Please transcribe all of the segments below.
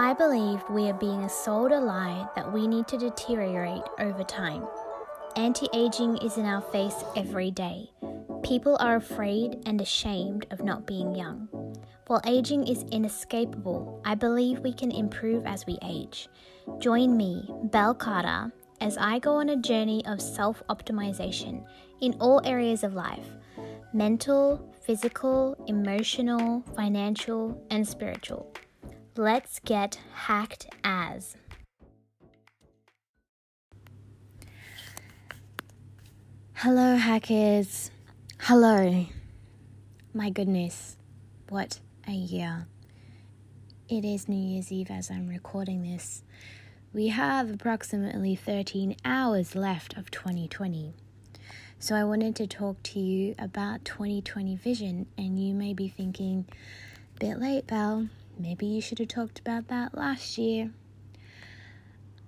I believe we are being sold a lie that we need to deteriorate over time. Anti aging is in our face every day. People are afraid and ashamed of not being young. While aging is inescapable, I believe we can improve as we age. Join me, Belle Carter, as I go on a journey of self optimization in all areas of life mental, physical, emotional, financial, and spiritual. Let's get hacked as. Hello, hackers. Hello. My goodness, what a year. It is New Year's Eve as I'm recording this. We have approximately 13 hours left of 2020. So I wanted to talk to you about 2020 vision, and you may be thinking, bit late, Belle. Maybe you should have talked about that last year.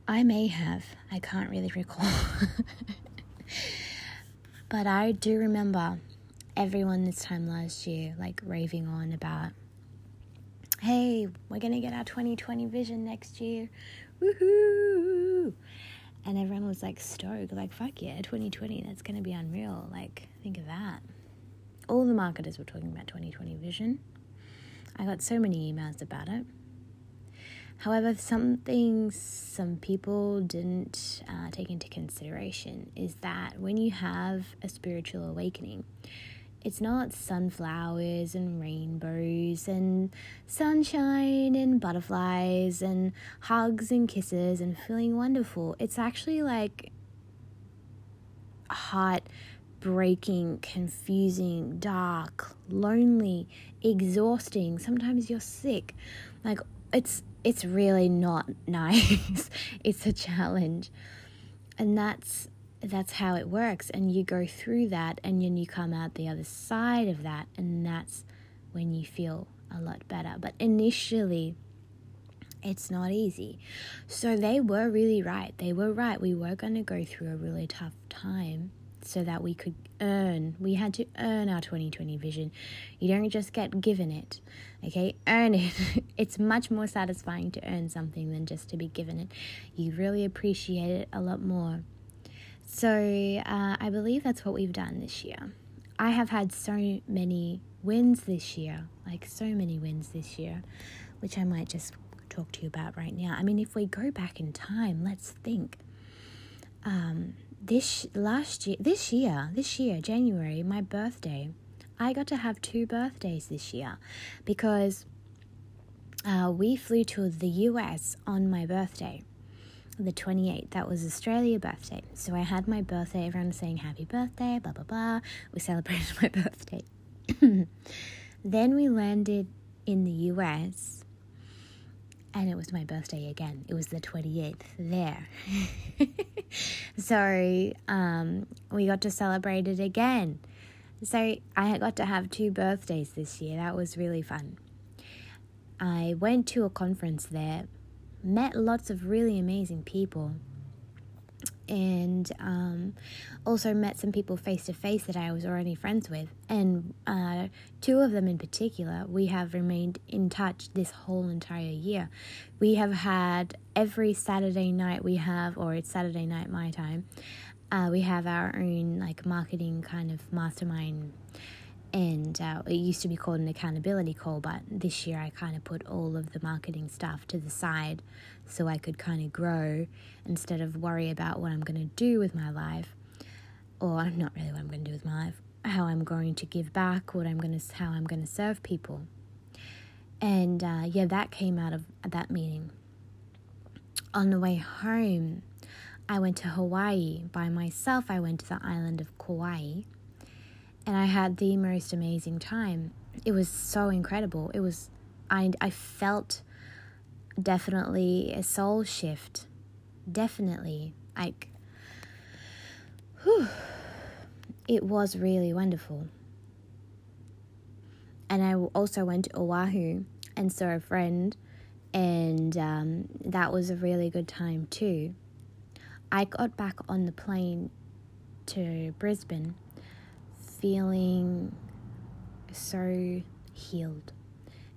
I may have. I can't really recall. but I do remember everyone this time last year like raving on about hey, we're going to get our 2020 vision next year. Woohoo! And everyone was like stoked, like, fuck yeah, 2020, that's going to be unreal. Like, think of that. All the marketers were talking about 2020 vision. I got so many emails about it. However, something some people didn't uh, take into consideration is that when you have a spiritual awakening, it's not sunflowers and rainbows and sunshine and butterflies and hugs and kisses and feeling wonderful. It's actually like heart breaking, confusing, dark, lonely, exhausting. Sometimes you're sick. Like it's it's really not nice. it's a challenge. And that's that's how it works and you go through that and then you come out the other side of that and that's when you feel a lot better but initially it's not easy so they were really right they were right we were going to go through a really tough time so that we could earn we had to earn our 2020 vision you don't just get given it okay earn it it's much more satisfying to earn something than just to be given it you really appreciate it a lot more so uh, I believe that's what we've done this year. I have had so many wins this year, like so many wins this year, which I might just talk to you about right now. I mean, if we go back in time, let's think. Um, this last year, this year, this year, January, my birthday, I got to have two birthdays this year because uh, we flew to the US on my birthday the 28th. That was Australia birthday. So I had my birthday, everyone saying happy birthday, blah, blah, blah. We celebrated my birthday. then we landed in the US and it was my birthday again. It was the 28th there. so um, we got to celebrate it again. So I got to have two birthdays this year. That was really fun. I went to a conference there met lots of really amazing people and um, also met some people face to face that I was already friends with. And uh, two of them in particular, we have remained in touch this whole entire year. We have had every Saturday night, we have, or it's Saturday night my time, uh, we have our own like marketing kind of mastermind and uh, it used to be called an accountability call but this year i kind of put all of the marketing stuff to the side so i could kind of grow instead of worry about what i'm going to do with my life. Or not really what i'm going to do with my life how i'm going to give back what i'm going to how i'm going to serve people. And uh, yeah that came out of that meeting. On the way home i went to hawaii by myself. I went to the island of kauai and I had the most amazing time. It was so incredible. It was, I, I felt definitely a soul shift. Definitely. Like, whew, it was really wonderful. And I also went to Oahu and saw a friend, and um, that was a really good time too. I got back on the plane to Brisbane feeling so healed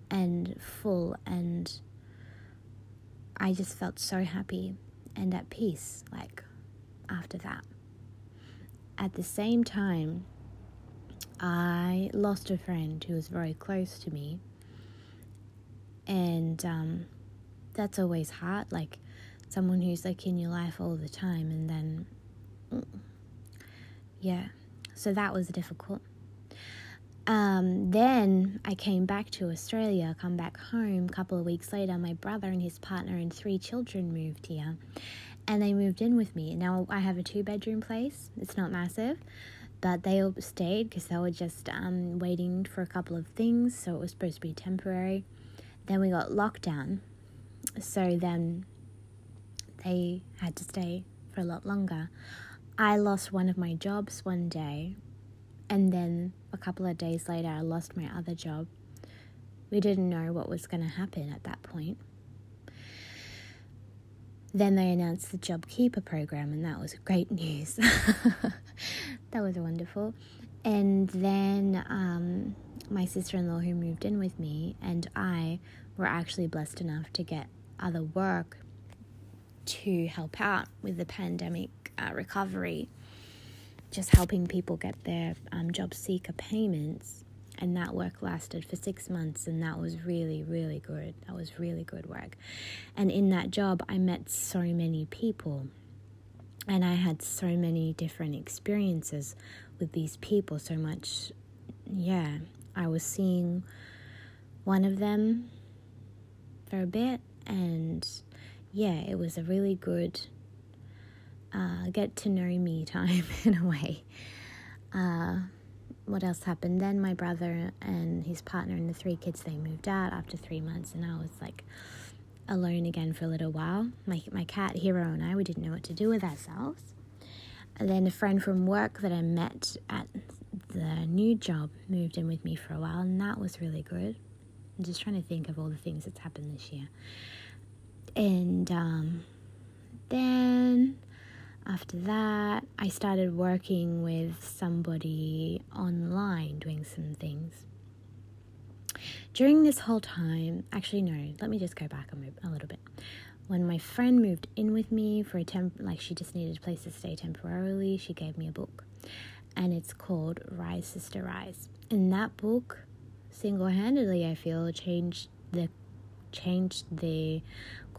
and full and I just felt so happy and at peace, like after that. At the same time, I lost a friend who was very close to me. And um, that's always hard. Like someone who's like in your life all the time, and then, mm, yeah. So that was difficult. Um, then I came back to Australia, come back home. A couple of weeks later, my brother and his partner and three children moved here, and they moved in with me. Now I have a two bedroom place. It's not massive, but they all stayed because they were just um, waiting for a couple of things, so it was supposed to be temporary. Then we got lockdown, so then they had to stay for a lot longer. I lost one of my jobs one day and then a couple of days later, I lost my other job. We didn't know what was going to happen at that point. Then they announced the JobKeeper program, and that was great news. that was wonderful. And then um, my sister in law, who moved in with me, and I were actually blessed enough to get other work to help out with the pandemic uh, recovery just helping people get their um, job seeker payments. And that work lasted for six months, and that was really, really good. That was really good work. And in that job, I met so many people, and I had so many different experiences with these people. So much, yeah. I was seeing one of them for a bit, and yeah, it was a really good uh, get to know me time in a way. Uh, what else happened? Then my brother and his partner and the three kids they moved out after three months, and I was like alone again for a little while. My my cat Hero and I we didn't know what to do with ourselves. And then a friend from work that I met at the new job moved in with me for a while, and that was really good. I'm just trying to think of all the things that's happened this year. And um, then after that, I started working with somebody online doing some things. During this whole time, actually, no, let me just go back a, a little bit. When my friend moved in with me for a temp, like she just needed a place to stay temporarily, she gave me a book, and it's called Rise Sister Rise. And that book, single-handedly, I feel changed the changed the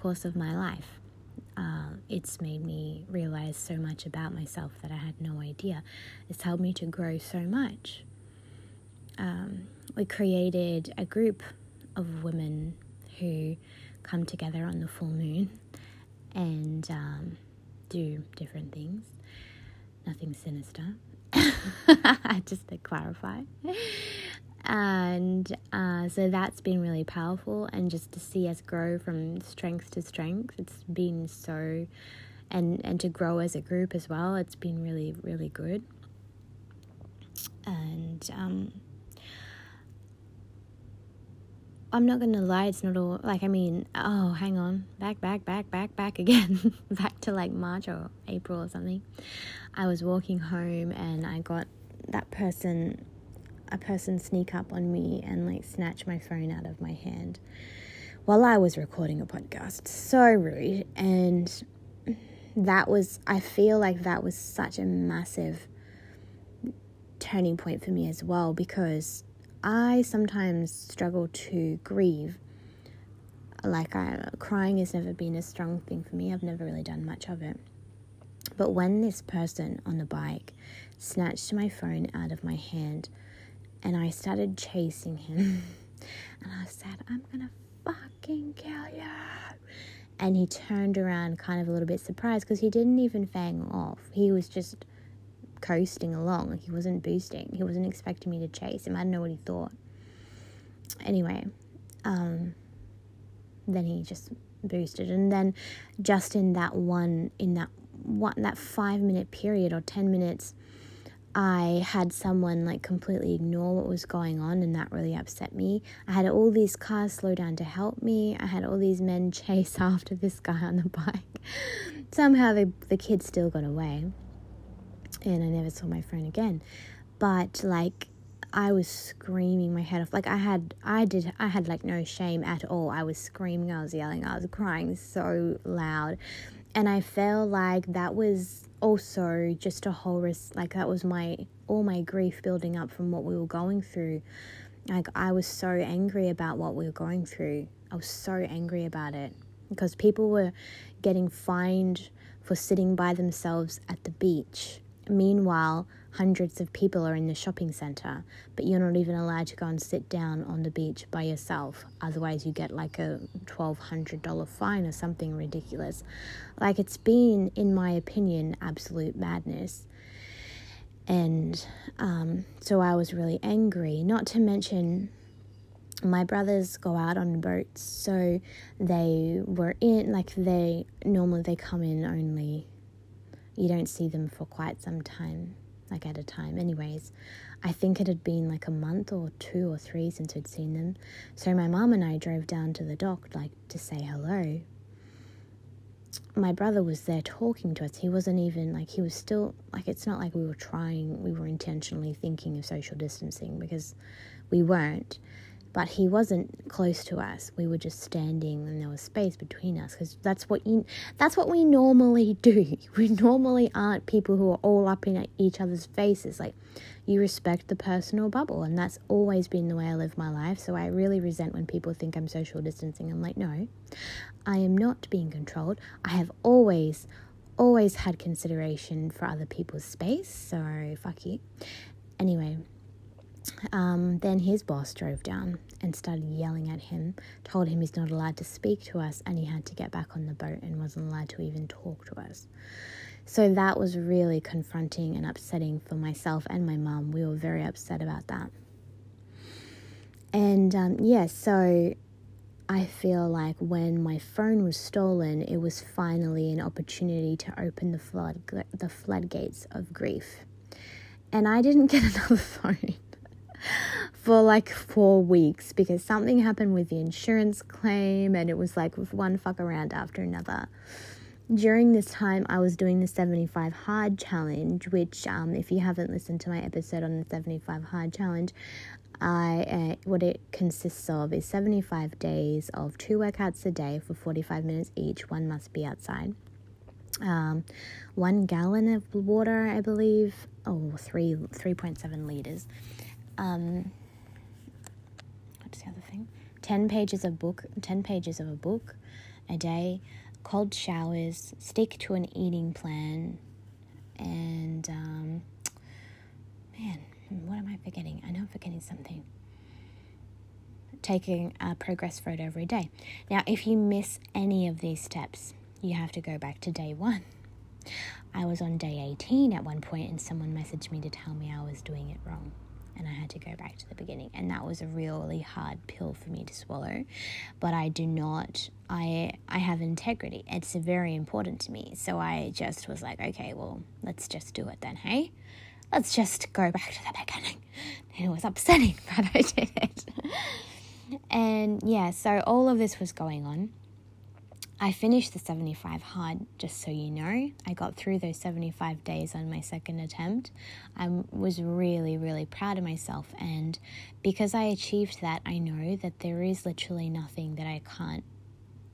course of my life uh, it's made me realize so much about myself that I had no idea. It's helped me to grow so much. Um, we created a group of women who come together on the full moon and um, do different things. Nothing sinister. Just to clarify and uh, so that's been really powerful and just to see us grow from strength to strength it's been so and and to grow as a group as well it's been really really good and um, I'm not gonna lie, it's not all like I mean, oh, hang on, back, back, back, back, back again, back to like March or April or something. I was walking home and I got that person a person sneak up on me and like snatch my phone out of my hand while I was recording a podcast. So rude. And that was, I feel like that was such a massive turning point for me as well because I sometimes struggle to grieve. Like, I, crying has never been a strong thing for me, I've never really done much of it. But when this person on the bike snatched my phone out of my hand, and I started chasing him. and I said, I'm gonna fucking kill you. And he turned around, kind of a little bit surprised, because he didn't even fang off. He was just coasting along. He wasn't boosting. He wasn't expecting me to chase him. I don't know what he thought. Anyway, um, then he just boosted, and then just in that one, in that one, that five minute period or ten minutes I had someone like completely ignore what was going on, and that really upset me. I had all these cars slow down to help me. I had all these men chase after this guy on the bike. Somehow the, the kid still got away, and I never saw my friend again. But like, I was screaming my head off. Like I had, I did, I had like no shame at all. I was screaming, I was yelling, I was crying so loud, and I felt like that was also just a whole risk. Like that was my all my grief building up from what we were going through. Like I was so angry about what we were going through. I was so angry about it because people were getting fined for sitting by themselves at the beach. Meanwhile, hundreds of people are in the shopping center, but you're not even allowed to go and sit down on the beach by yourself. Otherwise, you get like a $1,200 fine or something ridiculous. Like, it's been, in my opinion, absolute madness. And um, so I was really angry, not to mention my brothers go out on boats so they were in like they normally they come in only you don't see them for quite some time like at a time. Anyways i think it had been like a month or two or three since i'd seen them. So my mom and i drove down to the dock like to say hello. My brother was there talking to us. He wasn't even like he was still like it's not like we were trying we were intentionally thinking of social distancing because we weren't but he wasn't close to us. We were just standing and there was space between us because that's what you, that's what we normally do. We normally aren't people who are all up in each other's faces. Like you respect the personal bubble and that's always been the way I live my life. So I really resent when people think I'm social distancing. I'm like, "No. I am not being controlled. I have always always had consideration for other people's space. So fuck you." Anyway, um, then his boss drove down and started yelling at him, told him he's not allowed to speak to us, and he had to get back on the boat and wasn't allowed to even talk to us. So that was really confronting and upsetting for myself and my mum. We were very upset about that. And um, yeah, so I feel like when my phone was stolen, it was finally an opportunity to open the flood the floodgates of grief. And I didn't get another phone for like four weeks because something happened with the insurance claim and it was like one fuck around after another. During this time, I was doing the 75 Hard Challenge, which, um, if you haven't listened to my episode on the 75 Hard Challenge, I uh, what it consists of is 75 days of two workouts a day for 45 minutes each. One must be outside. Um, one gallon of water, I believe. Oh, three 3.7 liters um, what's the other thing? 10 pages of book 10 pages of a book a day cold showers stick to an eating plan and um, man what am i forgetting? I know i'm forgetting something. Taking a progress photo every day. Now if you miss any of these steps you have to go back to day one. I was on day 18 at one point and someone messaged me to tell me i was doing it wrong and I had to go back to the beginning. And that was a really hard pill for me to swallow. But I do not I I have integrity. It's very important to me. So I just was like, okay, well, let's just do it then, hey? Let's just go back to the beginning. And it was upsetting, but I did it. and yeah, so all of this was going on. I finished the 75 hard, just so you know. I got through those 75 days on my second attempt. I was really, really proud of myself. And because I achieved that, I know that there is literally nothing that I can't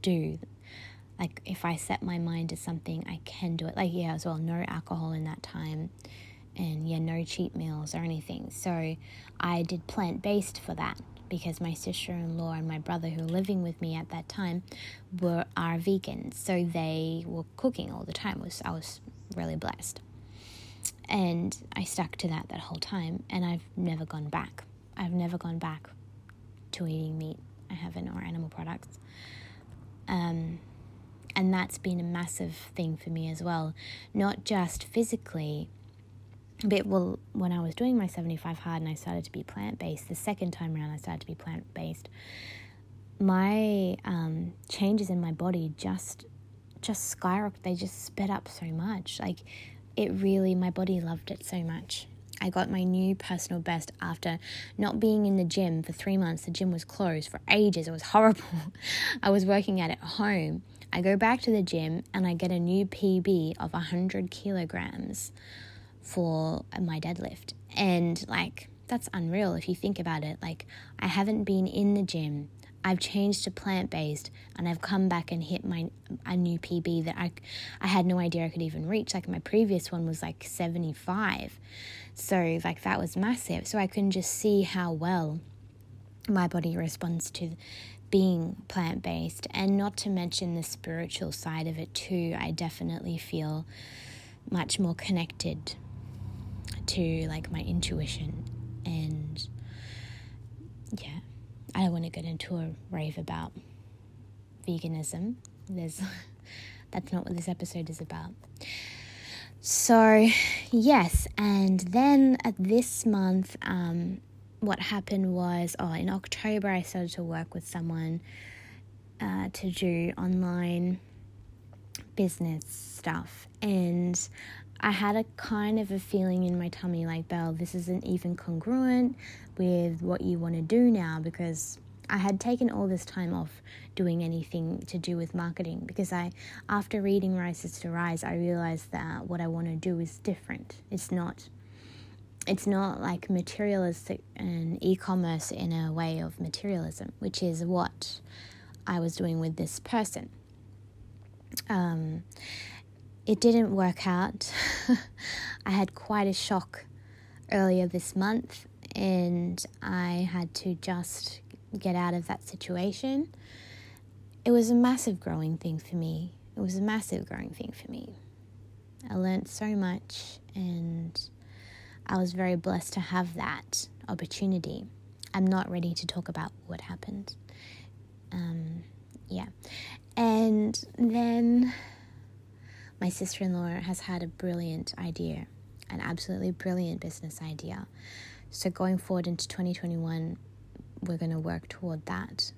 do. Like, if I set my mind to something, I can do it. Like, yeah, as well, no alcohol in that time. And yeah, no cheat meals or anything. So I did plant based for that because my sister-in-law and my brother who were living with me at that time were are vegans. So they were cooking all the time. Was I was really blessed. And I stuck to that that whole time and I've never gone back. I've never gone back to eating meat. I haven't or animal products. Um, and that's been a massive thing for me as well. Not just physically but well, when I was doing my 75 hard and I started to be plant based, the second time around I started to be plant based, my um, changes in my body just just skyrocketed. They just sped up so much. Like it really, my body loved it so much. I got my new personal best after not being in the gym for three months. The gym was closed for ages. It was horrible. I was working out at home. I go back to the gym and I get a new PB of 100 kilograms for my deadlift. And like that's unreal if you think about it. Like, I haven't been in the gym. I've changed to plant based and I've come back and hit my a new PB that I I had no idea I could even reach. Like my previous one was like 75. So like that was massive. So I can just see how well my body responds to being plant based and not to mention the spiritual side of it too. I definitely feel much more connected to like my intuition. And yeah i don't want to get into a rave about veganism. There's that's not what this episode is about. So yes and then at this month um, what happened was oh in october i started to work with someone uh, to do online business stuff. And I had a kind of a feeling in my tummy like, Belle, this isn't even congruent with what you want to do now because I had taken all this time off doing anything to do with marketing because I, after reading Rise Sister Rise, I realized that what I want to do is different. It's not. It's not like materialistic and e-commerce in a way of materialism, which is what I was doing with this person. Um, it didn't work out. I had quite a shock earlier this month, and I had to just get out of that situation. It was a massive growing thing for me. It was a massive growing thing for me. I learned so much, and I was very blessed to have that opportunity. I'm not ready to talk about what happened. Um, yeah. And then my sister in law has had a brilliant idea, an absolutely brilliant business idea. So, going forward into 2021, we're going to work toward that.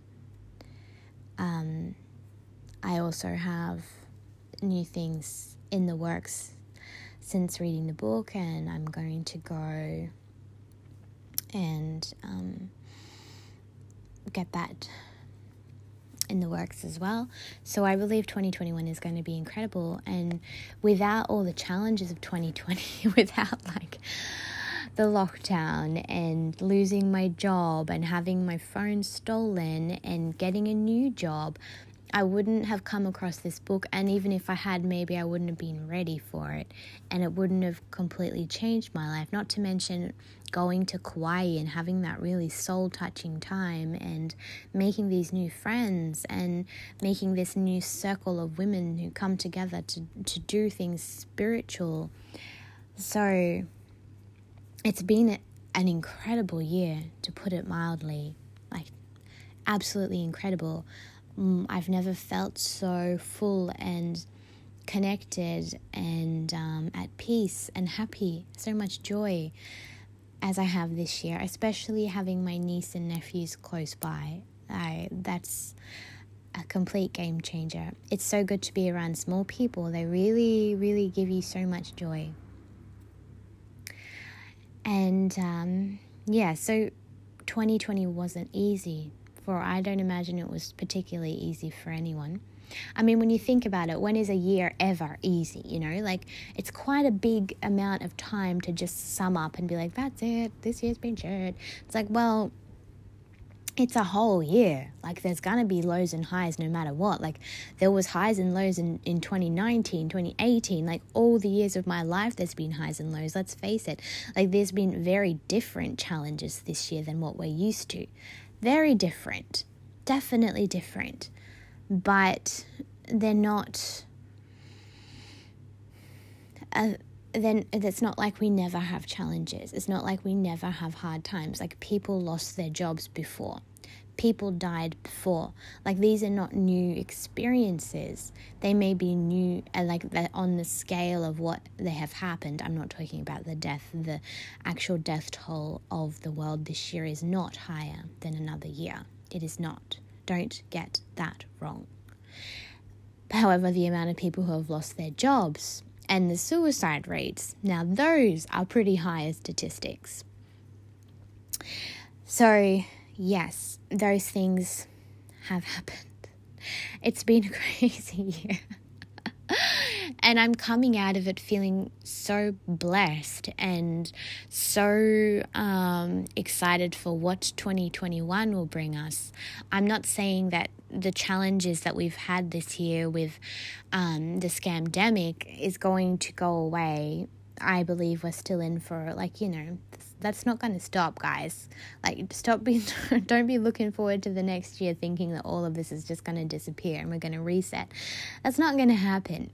Um, I also have new things in the works since reading the book, and I'm going to go and um, get that in the works as well. So I believe 2021 is going to be incredible. And without all the challenges of 2020, without like the lockdown and losing my job and having my phone stolen and getting a new job, I wouldn't have come across this book, and even if I had, maybe I wouldn't have been ready for it, and it wouldn't have completely changed my life. Not to mention going to Kauai and having that really soul touching time, and making these new friends, and making this new circle of women who come together to, to do things spiritual. So, it's been an incredible year, to put it mildly. Like, absolutely incredible. Mm, I've never felt so full and connected and um, at peace and happy, so much joy as I have this year, especially having my niece and nephews close by. I, that's a complete game changer. It's so good to be around small people, they really, really give you so much joy. And um, yeah, so 2020 wasn't easy for I don't imagine it was particularly easy for anyone. I mean, when you think about it, when is a year ever easy? You know, like it's quite a big amount of time to just sum up and be like, that's it, this year's been shit. It's like, well, it's a whole year. Like there's gonna be lows and highs no matter what. Like there was highs and lows in, in 2019, 2018, like all the years of my life there's been highs and lows, let's face it. Like there's been very different challenges this year than what we're used to very different, definitely different, but they're not. Uh, then it's not like we never have challenges. It's not like we never have hard times. Like people lost their jobs before people died before. Like these are not new experiences. They may be new, uh, like on the scale of what they have happened. I'm not talking about the death. The actual death toll of the world this year is not higher than another year. It is not. Don't get that wrong. However, the amount of people who have lost their jobs and the suicide rates, now those are pretty high statistics. So, yes, those things have happened. It's been a crazy year. And I'm coming out of it feeling so blessed and so um, excited for what 2021 will bring us. I'm not saying that the challenges that we've had this year with um, the scamdemic is going to go away. I believe we're still in for like you know that's not going to stop, guys. Like, stop being, don't be looking forward to the next year thinking that all of this is just going to disappear and we're going to reset. That's not going to happen.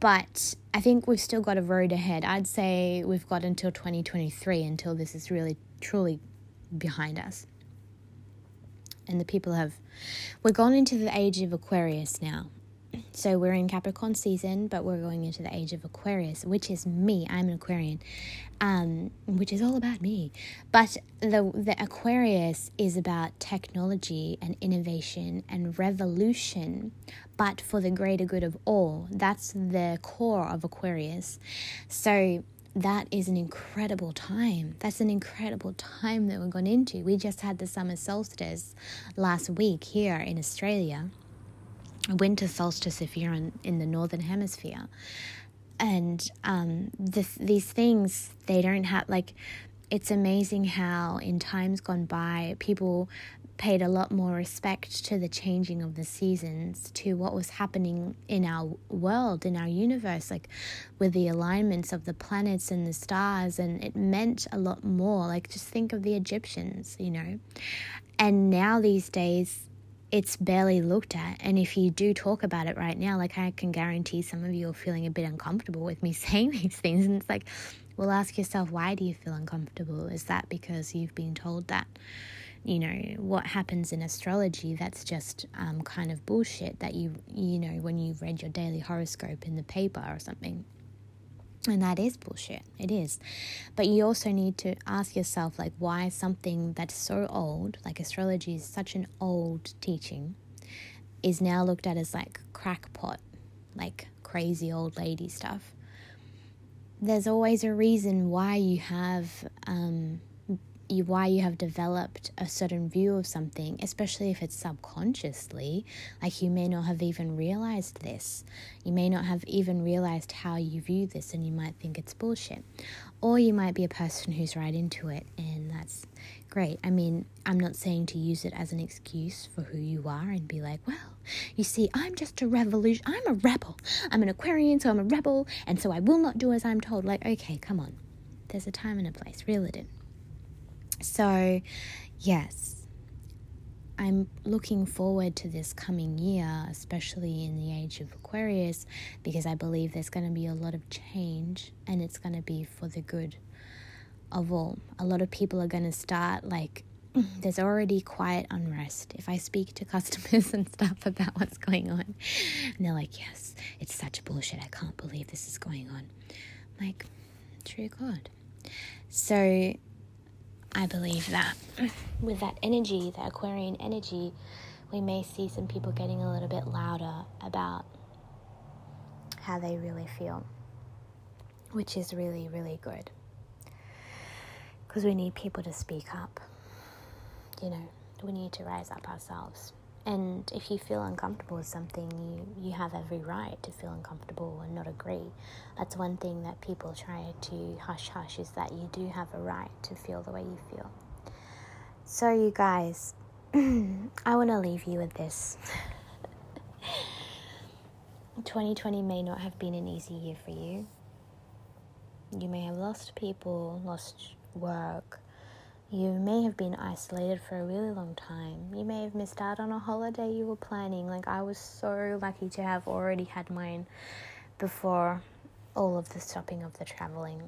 But I think we've still got a road ahead. I'd say we've got until 2023 until this is really, truly behind us. And the people have, we're gone into the age of Aquarius now. So we're in Capricorn season, but we're going into the age of Aquarius, which is me. I'm an Aquarian, um, which is all about me. But the the Aquarius is about technology and innovation and revolution, but for the greater good of all. That's the core of Aquarius. So that is an incredible time. That's an incredible time that we're going into. We just had the summer solstice last week here in Australia winter solstice if you're in, in the northern hemisphere. And um, this, these things they don't have like it's amazing how in times gone by people paid a lot more respect to the changing of the seasons to what was happening in our world in our universe like with the alignments of the planets and the stars and it meant a lot more. Like just think of the egyptians you know? And now these days it's barely looked at. And if you do talk about it right now, like I can guarantee some of you are feeling a bit uncomfortable with me saying these things. And it's like, well, ask yourself, why do you feel uncomfortable? Is that because you've been told that? You know, what happens in astrology, that's just um, kind of bullshit that you, you know, when you've read your daily horoscope in the paper or something. And that is bullshit. It is. But you also need to ask yourself, like, why something that's so old, like astrology is such an old teaching, is now looked at as like crackpot, like crazy old lady stuff. There's always a reason why you have um, you, why you have developed a certain view of something, especially if it's subconsciously. Like you may not have even realized this. You may not have even realized how you view this, and you might think it's bullshit. Or you might be a person who's right into it, and that's great. I mean, I'm not saying to use it as an excuse for who you are and be like, well, you see, I'm just a revolution. I'm a rebel. I'm an Aquarian, so I'm a rebel, and so I will not do as I'm told. Like, okay, come on. There's a time and a place. Reel it in. So, yes, I'm looking forward to this coming year, especially in the age of Aquarius, because I believe there's going to be a lot of change and it's going to be for the good of all. A lot of people are going to start like there's already quiet unrest. If I speak to customers and stuff about what's going on, and they're like, Yes, it's such bullshit. I can't believe this is going on. I'm like, true God. So I believe that with that energy, that Aquarian energy, we may see some people getting a little bit louder about how they really feel, which is really, really good. Because we need people to speak up. You know, we need to rise up ourselves. And if you feel uncomfortable with something, you, you have every right to feel uncomfortable and not agree. That's one thing that people try to hush hush is that you do have a right to feel the way you feel. So, you guys, I want to leave you with this. 2020 may not have been an easy year for you. You may have lost people, lost work, you may have been isolated for a really long time. You may have missed out on a holiday you were planning. Like, I was so lucky to have already had mine before all of the stopping of the traveling.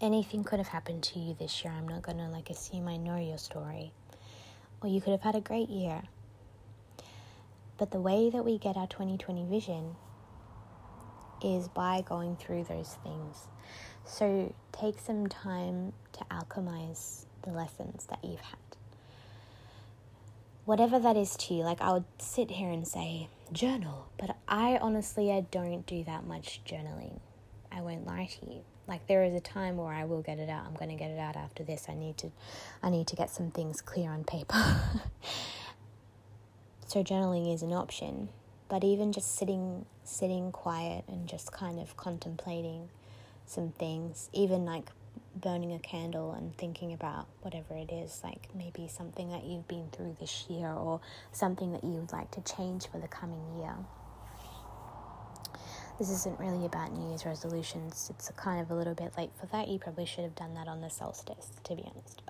Anything could have happened to you this year. I'm not gonna like assume I know your story. Or you could have had a great year. But the way that we get our 2020 vision is by going through those things. So take some time to alchemize the lessons that you've had. Whatever that is to you, like I would sit here and say, journal, but I honestly I don't do that much journaling. I won't lie to you. Like there is a time where I will get it out. I'm going to get it out after this. I need to I need to get some things clear on paper. so journaling is an option, but even just sitting sitting quiet and just kind of contemplating some things, even like burning a candle and thinking about whatever it is, like maybe something that you've been through this year or something that you would like to change for the coming year. This isn't really about New Year's resolutions. It's kind of a little bit late for that. You probably should have done that on the solstice, to be honest.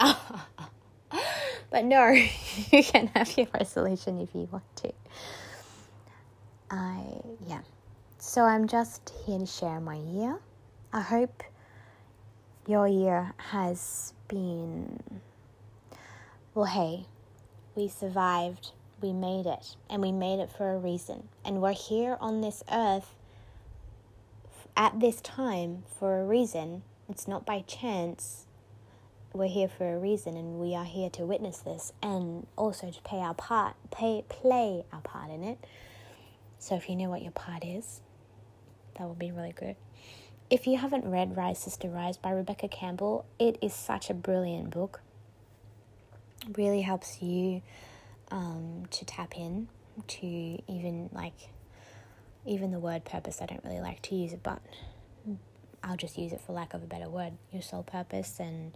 but no, you can have your resolution if you want to. I, yeah. So I'm just here to share my year. I hope your year has been, well, hey, we survived, we made it, and we made it for a reason. And we're here on this earth at this time for a reason. It's not by chance. We're here for a reason, and we are here to witness this and also to play our part, pay, play our part in it. So if you know what your part is, that would be really good. If you haven't read Rise Sister Rise by Rebecca Campbell, it is such a brilliant book. It really helps you um, to tap in to even like even the word purpose. I don't really like to use it, but I'll just use it for lack of a better word. Your soul purpose and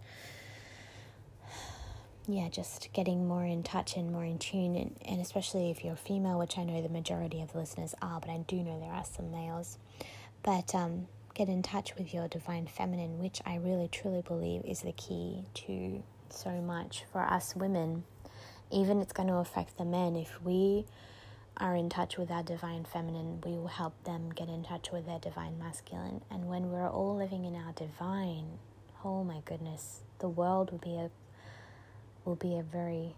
yeah, just getting more in touch and more in tune, and, and especially if you're female, which I know the majority of the listeners are, but I do know there are some males. But um, get in touch with your divine feminine, which I really truly believe is the key to so much for us women. Even it's going to affect the men. If we are in touch with our divine feminine, we will help them get in touch with their divine masculine. And when we're all living in our divine, oh my goodness, the world will be a will be a very,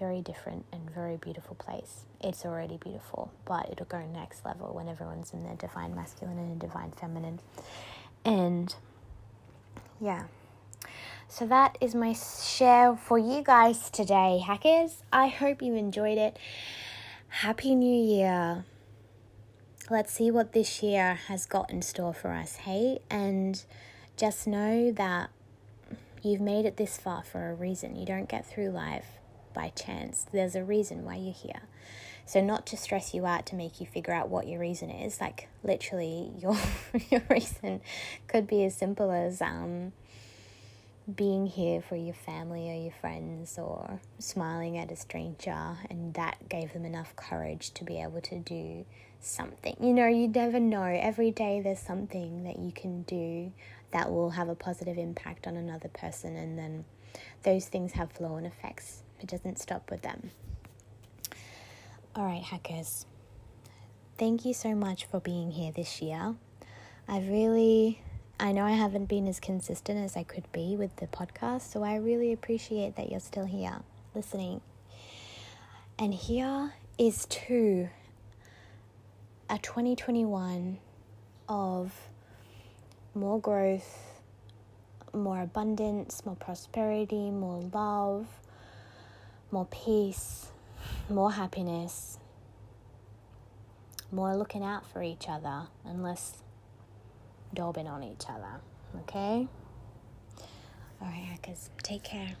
very different and very beautiful place. It's already beautiful, but it'll go next level when everyone's in their divine masculine and divine feminine. And yeah. So that is my share for you guys today, hackers. I hope you enjoyed it. Happy New Year. Let's see what this year has got in store for us, hey? And just know that You've made it this far for a reason. You don't get through life by chance. There's a reason why you're here. So not to stress you out to make you figure out what your reason is. Like literally, your your reason could be as simple as um, being here for your family or your friends, or smiling at a stranger, and that gave them enough courage to be able to do something. You know, you never know. Every day there's something that you can do that will have a positive impact on another person, and then those things have flow and effects. It doesn't stop with them. All right, hackers. Thank you so much for being here this year. I've really, I know I haven't been as consistent as I could be with the podcast, so I really appreciate that you're still here listening. And here is to a 2021 of more growth, more abundance, more prosperity, more love, more peace, more happiness, more looking out for each other and less daubing on each other. Okay? Alright, hackers, take care.